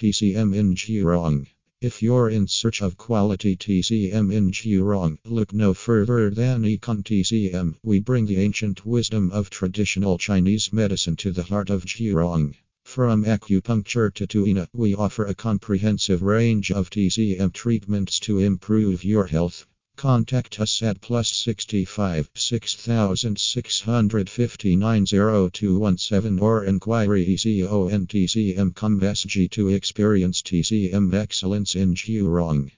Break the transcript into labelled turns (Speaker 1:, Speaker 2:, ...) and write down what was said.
Speaker 1: TCM in Jurong. If you're in search of quality TCM in Jurong, look no further than Econ TCM. We bring the ancient wisdom of traditional Chinese medicine to the heart of Jurong. From acupuncture to tuina, we offer a comprehensive range of TCM treatments to improve your health. Contact us at plus 65 6659 0217 or inquiry ECONTCM.com SG to experience TCM excellence in Jurong.